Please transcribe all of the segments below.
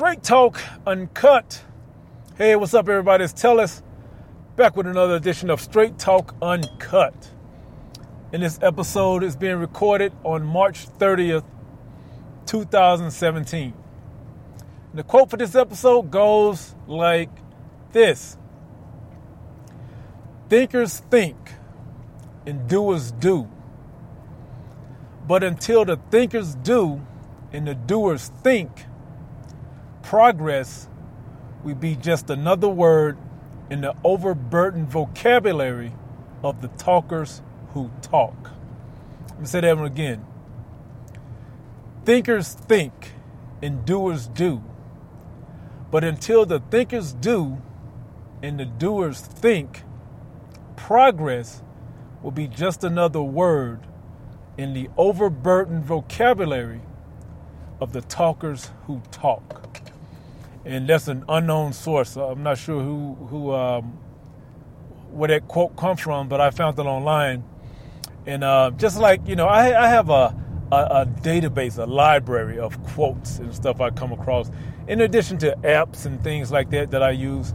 Straight Talk Uncut. Hey, what's up, everybody? It's Tellis back with another edition of Straight Talk Uncut. And this episode is being recorded on March 30th, 2017. And the quote for this episode goes like this Thinkers think and doers do. But until the thinkers do and the doers think, progress will be just another word in the overburdened vocabulary of the talkers who talk. Let me say that one again. Thinkers think and doers do. But until the thinkers do and the doers think, progress will be just another word in the overburdened vocabulary of the talkers who talk. And that's an unknown source. I'm not sure who who um, where that quote comes from, but I found it online. And uh, just like you know, I, I have a, a, a database, a library of quotes and stuff I come across, in addition to apps and things like that that I use.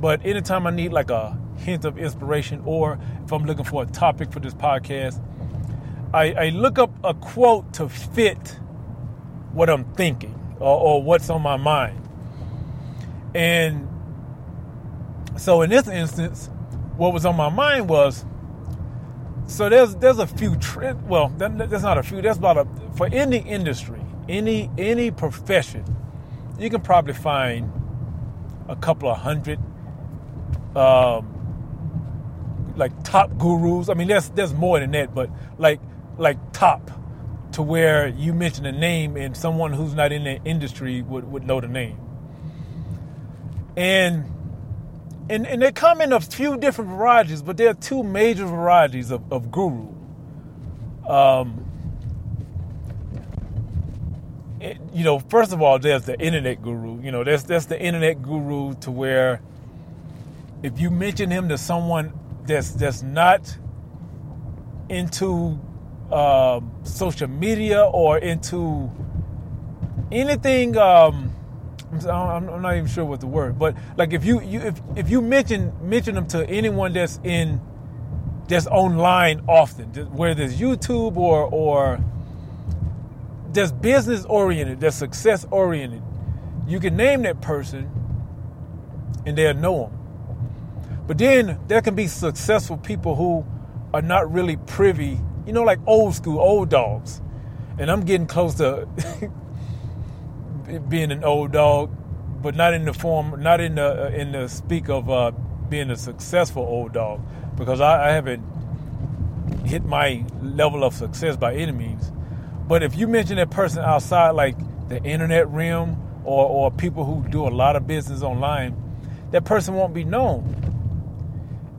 But anytime I need like a hint of inspiration, or if I'm looking for a topic for this podcast, I, I look up a quote to fit what I'm thinking or, or what's on my mind. And so in this instance, what was on my mind was so there's there's a few trends. Well, there's not a few. There's about a for any industry, any any profession, you can probably find a couple of hundred um, like top gurus. I mean, there's there's more than that, but like like top to where you mention a name and someone who's not in the industry would, would know the name. And and, and they come in a few different varieties, but there are two major varieties of, of guru. Um, it, you know, first of all, there's the internet guru. You know, that's that's the internet guru to where if you mention him to someone that's that's not into um, social media or into anything. Um, I'm, I'm, not even sure what the word, but like if you, you if if you mention mention them to anyone that's in that's online often, whether it's YouTube or or that's business oriented, that's success oriented, you can name that person and they'll know them. But then there can be successful people who are not really privy you know, like old school, old dogs. And I'm getting close to being an old dog, but not in the form, not in the uh, in the speak of uh, being a successful old dog, because I, I haven't hit my level of success by any means. But if you mention that person outside, like the internet realm, or or people who do a lot of business online, that person won't be known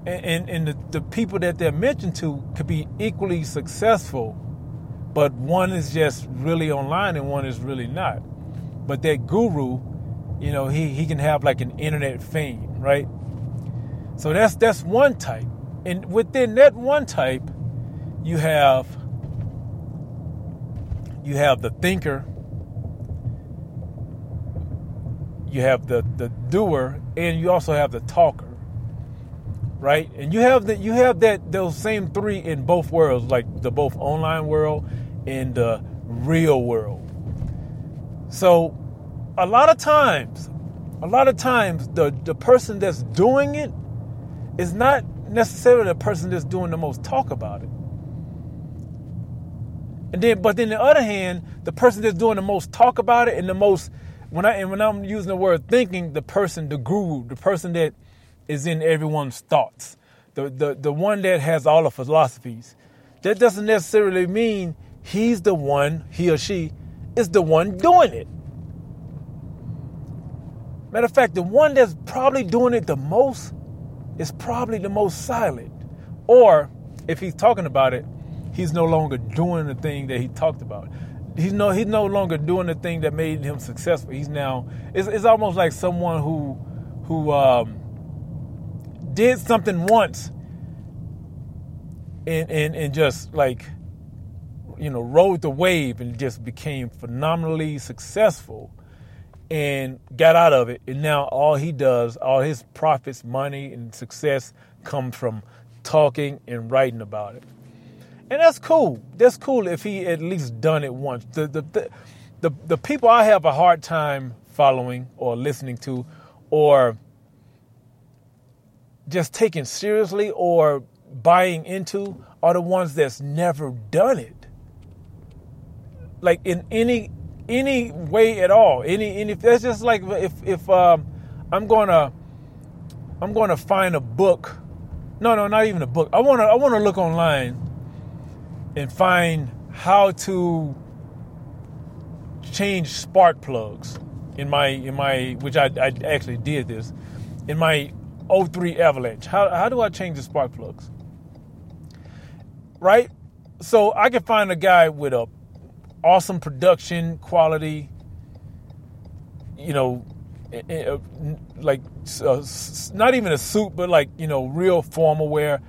and, and the, the people that they're mentioned to could be equally successful, but one is just really online and one is really not. But that guru, you know, he, he can have like an internet fame, right? So that's that's one type. And within that one type, you have you have the thinker, you have the, the doer, and you also have the talker right? And you have that you have that those same three in both worlds, like the both online world and the real world. So a lot of times, a lot of times the, the person that's doing it is not necessarily the person that's doing the most talk about it. And then but then the other hand, the person that's doing the most talk about it and the most when I and when I'm using the word thinking, the person, the guru, the person that is in everyone's thoughts. The, the, the one that has all the philosophies. That doesn't necessarily mean he's the one, he or she is the one doing it. Matter of fact, the one that's probably doing it the most is probably the most silent. Or if he's talking about it, he's no longer doing the thing that he talked about. He's no he's no longer doing the thing that made him successful. He's now it's, it's almost like someone who who um, did something once and, and, and just like, you know, rode the wave and just became phenomenally successful. and got out of it. And now all he does, all his profits, money, and success come from talking and writing about it. And that's cool. That's cool if he at least done it once. The the the the, the people I have a hard time following or listening to or just taking seriously or buying into are the ones that's never done it. Like in any any way at all. Any any that's just like if if um, I'm gonna I'm gonna find a book. No, no, not even a book. I wanna I wanna look online and find how to change spark plugs in my in my which I, I actually did this in my 03 Avalanche. How how do I change the spark plugs? Right? So I can find a guy with a awesome production quality, you know, eh, eh, uh, like uh, not even a suit, but like you know, real formal wear,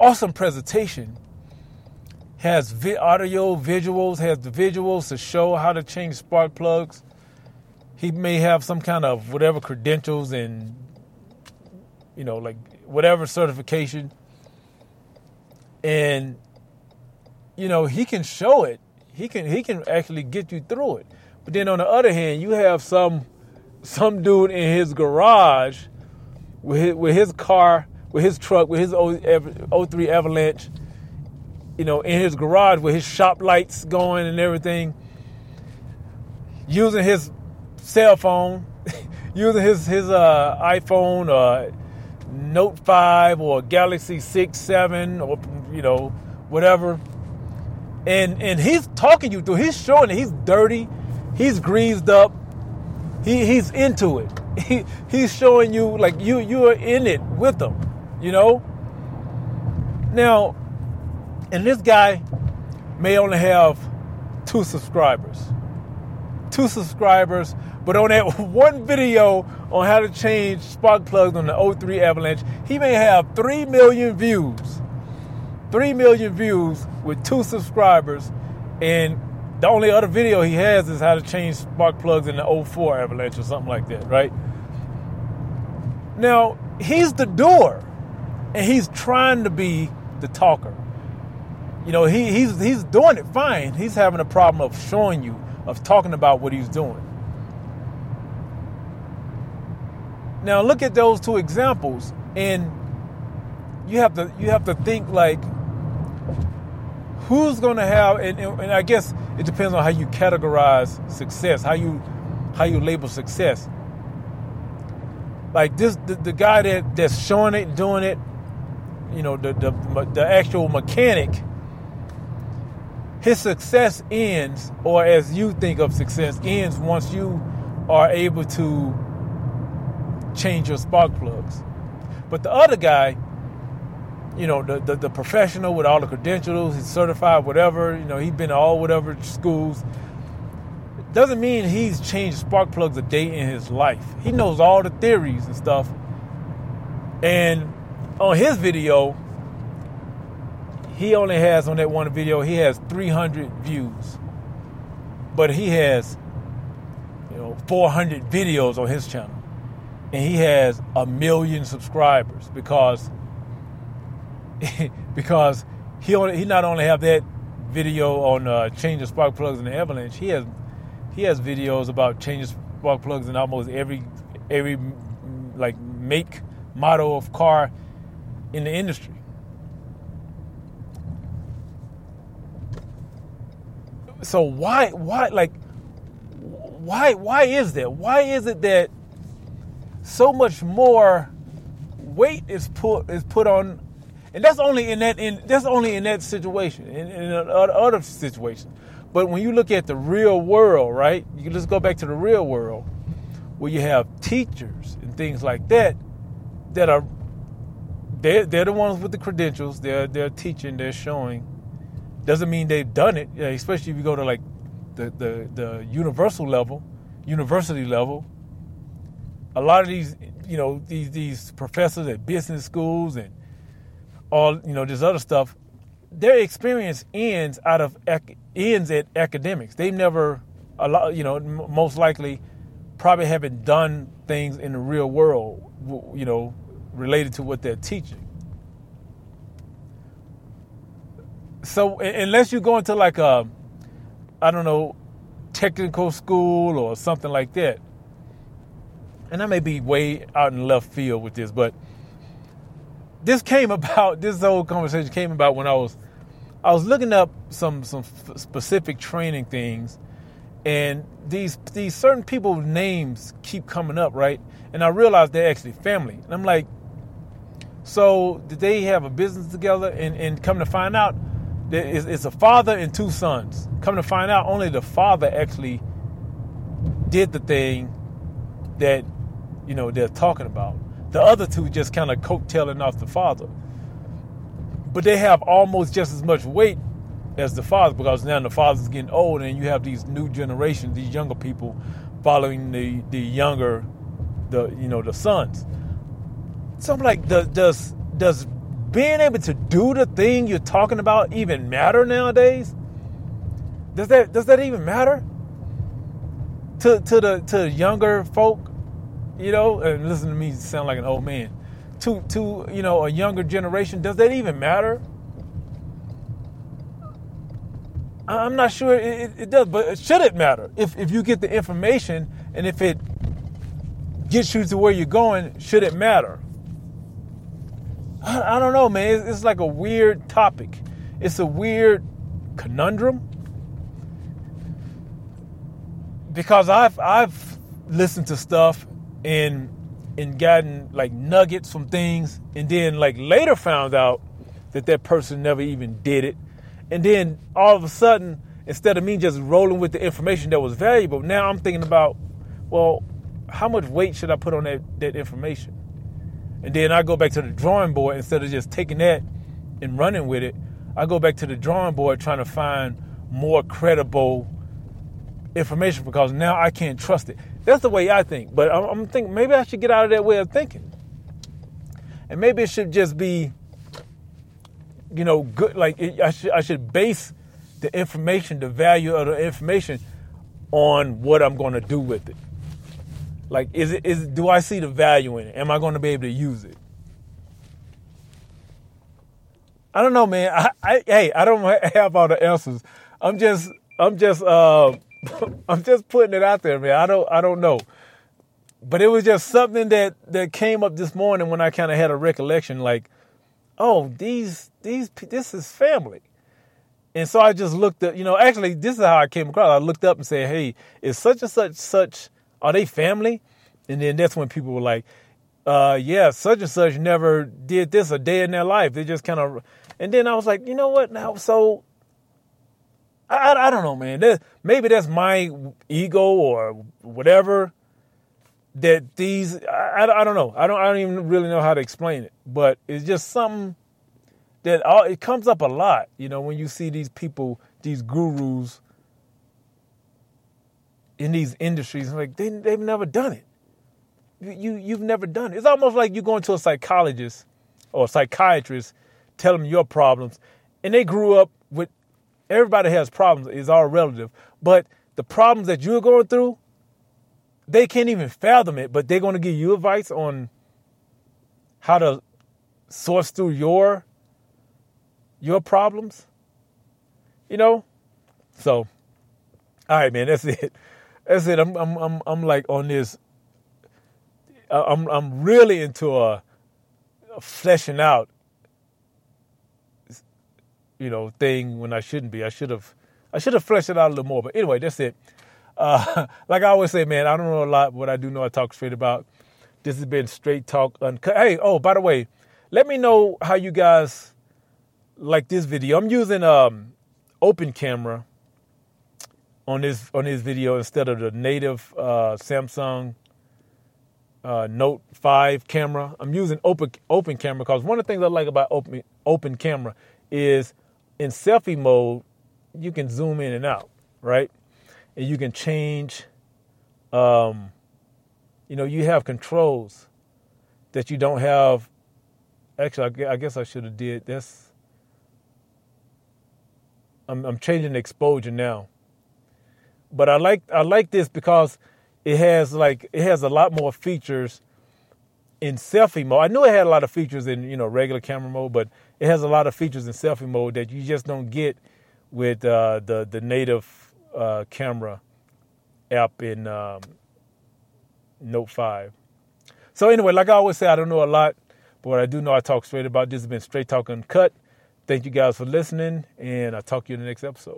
awesome presentation. Has vi- audio, visuals, has the visuals to show how to change spark plugs. He may have some kind of whatever credentials and you know, like whatever certification, and you know he can show it he can he can actually get you through it. But then on the other hand, you have some some dude in his garage with his, with his car, with his truck, with his 03 Avalanche, you know, in his garage with his shop lights going and everything, using his cell phone, using his his uh, iPhone or Note 5 or Galaxy 6, 7 or you know, whatever and and he's talking you through. He's showing that he's dirty, he's greased up, he he's into it. He he's showing you like you you are in it with him, you know. Now, and this guy may only have two subscribers, two subscribers, but on that one video on how to change spark plugs on the 03 Avalanche, he may have three million views. 3 million views with two subscribers, and the only other video he has is how to change spark plugs in the 04 Avalanche or something like that, right? Now, he's the doer, and he's trying to be the talker. You know, he, he's, he's doing it fine. He's having a problem of showing you, of talking about what he's doing. Now, look at those two examples, and you have to you have to think like who's going to have and, and, I guess it depends on how you categorize success, how you how you label success. Like this, the, the guy that that's showing it, doing it, you know, the the the actual mechanic. His success ends, or as you think of success, ends once you are able to change your spark plugs. But the other guy, you know, the, the, the, professional with all the credentials, he's certified, whatever, you know, he's been to all whatever schools. Doesn't mean he's changed spark plugs a day in his life. He knows all the theories and stuff. And on his video, he only has on that one video, he has 300 views. But he has, you know, 400 videos on his channel. And he has a million subscribers because because he only, he not only have that video on uh, changing spark plugs in the Avalanche, he has he has videos about changing spark plugs in almost every every like make model of car in the industry. So why why like why why is that? Why is it that so much more weight is put is put on and that's only in that in that's only in that situation, in, in other situations. But when you look at the real world, right? You just go back to the real world, where you have teachers and things like that, that are they're, they're the ones with the credentials. They're they're teaching. They're showing. Doesn't mean they've done it. Especially if you go to like the the the universal level, university level. A lot of these, you know, these these professors at business schools and all you know this other stuff their experience ends out of ends at academics they've never a lot you know most likely probably haven't done things in the real world, you know, related to what they're teaching. So unless you go into like a, I don't know, technical school or something like that, and I may be way out in left field with this, but this came about. This whole conversation came about when I was, I was looking up some some specific training things, and these these certain people's names keep coming up, right? And I realized they're actually family, and I'm like, so did they have a business together? And and come to find out, it's a father and two sons. Come to find out, only the father actually did the thing that you know they're talking about. The other two just kind of coattailing off the father. But they have almost just as much weight as the father because now the father's getting old and you have these new generations, these younger people following the the younger the you know the sons. So I'm like, does does does being able to do the thing you're talking about even matter nowadays? Does that does that even matter? To to the to younger folk, you know, and listen to me sound like an old man. To to you know a younger generation, does that even matter? I'm not sure it, it, does, but should it matter? If if you get the information and if it gets you to where you're going, should it matter? I, I don't know, man. It's, it's like a weird topic. It's a weird conundrum because I've I've listened to stuff and and gotten like nuggets from things, and then like later found out that that person never even did it and then all of a sudden, instead of me just rolling with the information that was valuable, now I'm thinking about, well, how much weight should I put on that, that information? And then I go back to the drawing board instead of just taking that and running with it. I go back to the drawing board trying to find more credible information because now I can't trust it. That's the way I think. But I'm, I'm thinking maybe I should get out of that way of thinking. And maybe it should just be you know, good. Like I should, I should base the information, the value of the information, on what I'm going to do with it. Like, is it is do I see the value in it? Am I going to be able to use it? I don't know, man. I, I hey, I don't have all the answers. I'm just, I'm just, uh, I'm just putting it out there, man. I don't, I don't know. But it was just something that that came up this morning when I kind of had a recollection, like, oh, these these this is family. And so I just looked up, you know, actually this is how I came across. I looked up and said, "Hey, is such and such such are they family?" And then that's when people were like, uh, yeah, such and such never did this a day in their life. They just kind of, and then I was like, you know what? Now, so I, I, don't know, man. That, maybe that's my ego or whatever. That these, I, I, don't know. I don't, I don't even really know how to explain it. But it's just something that all, it comes up a lot, you know, when you see these people, these gurus in these industries, like they they've never done it. You you've never done it. It's almost like you going to a psychologist or a psychiatrist, tell them your problems, and they grew up. Everybody has problems. It's all relative, but the problems that you're going through, they can't even fathom it. But they're going to give you advice on how to source through your your problems. You know? So, all right, man, that's it. That's it. I'm I'm I'm I'm like on this I'm I'm really into a, a fleshing out you know thing when I shouldn't be. I should have I should have fleshed it out a little more. But anyway, that's it. Uh, like I always say, man, I don't know a lot, but I do know I talk straight about. This has been straight talk uncut. Hey, oh, by the way, let me know how you guys like this video. I'm using um open camera on this on this video instead of the native uh, Samsung uh, Note 5 camera. I'm using open open camera because one of the things I like about open open camera is in selfie mode you can zoom in and out, right? And you can change. Um, you know, you have controls that you don't have. Actually, I guess I should have did this I'm, I'm changing the exposure now. But I like I like this because it has like it has a lot more features in selfie mode. I knew it had a lot of features in you know regular camera mode, but it has a lot of features in selfie mode that you just don't get with uh, the the native uh, camera app in um, Note Five. So anyway, like I always say, I don't know a lot, but what I do know, I talk straight about. This has been Straight Talk Uncut. Thank you guys for listening, and I'll talk to you in the next episode.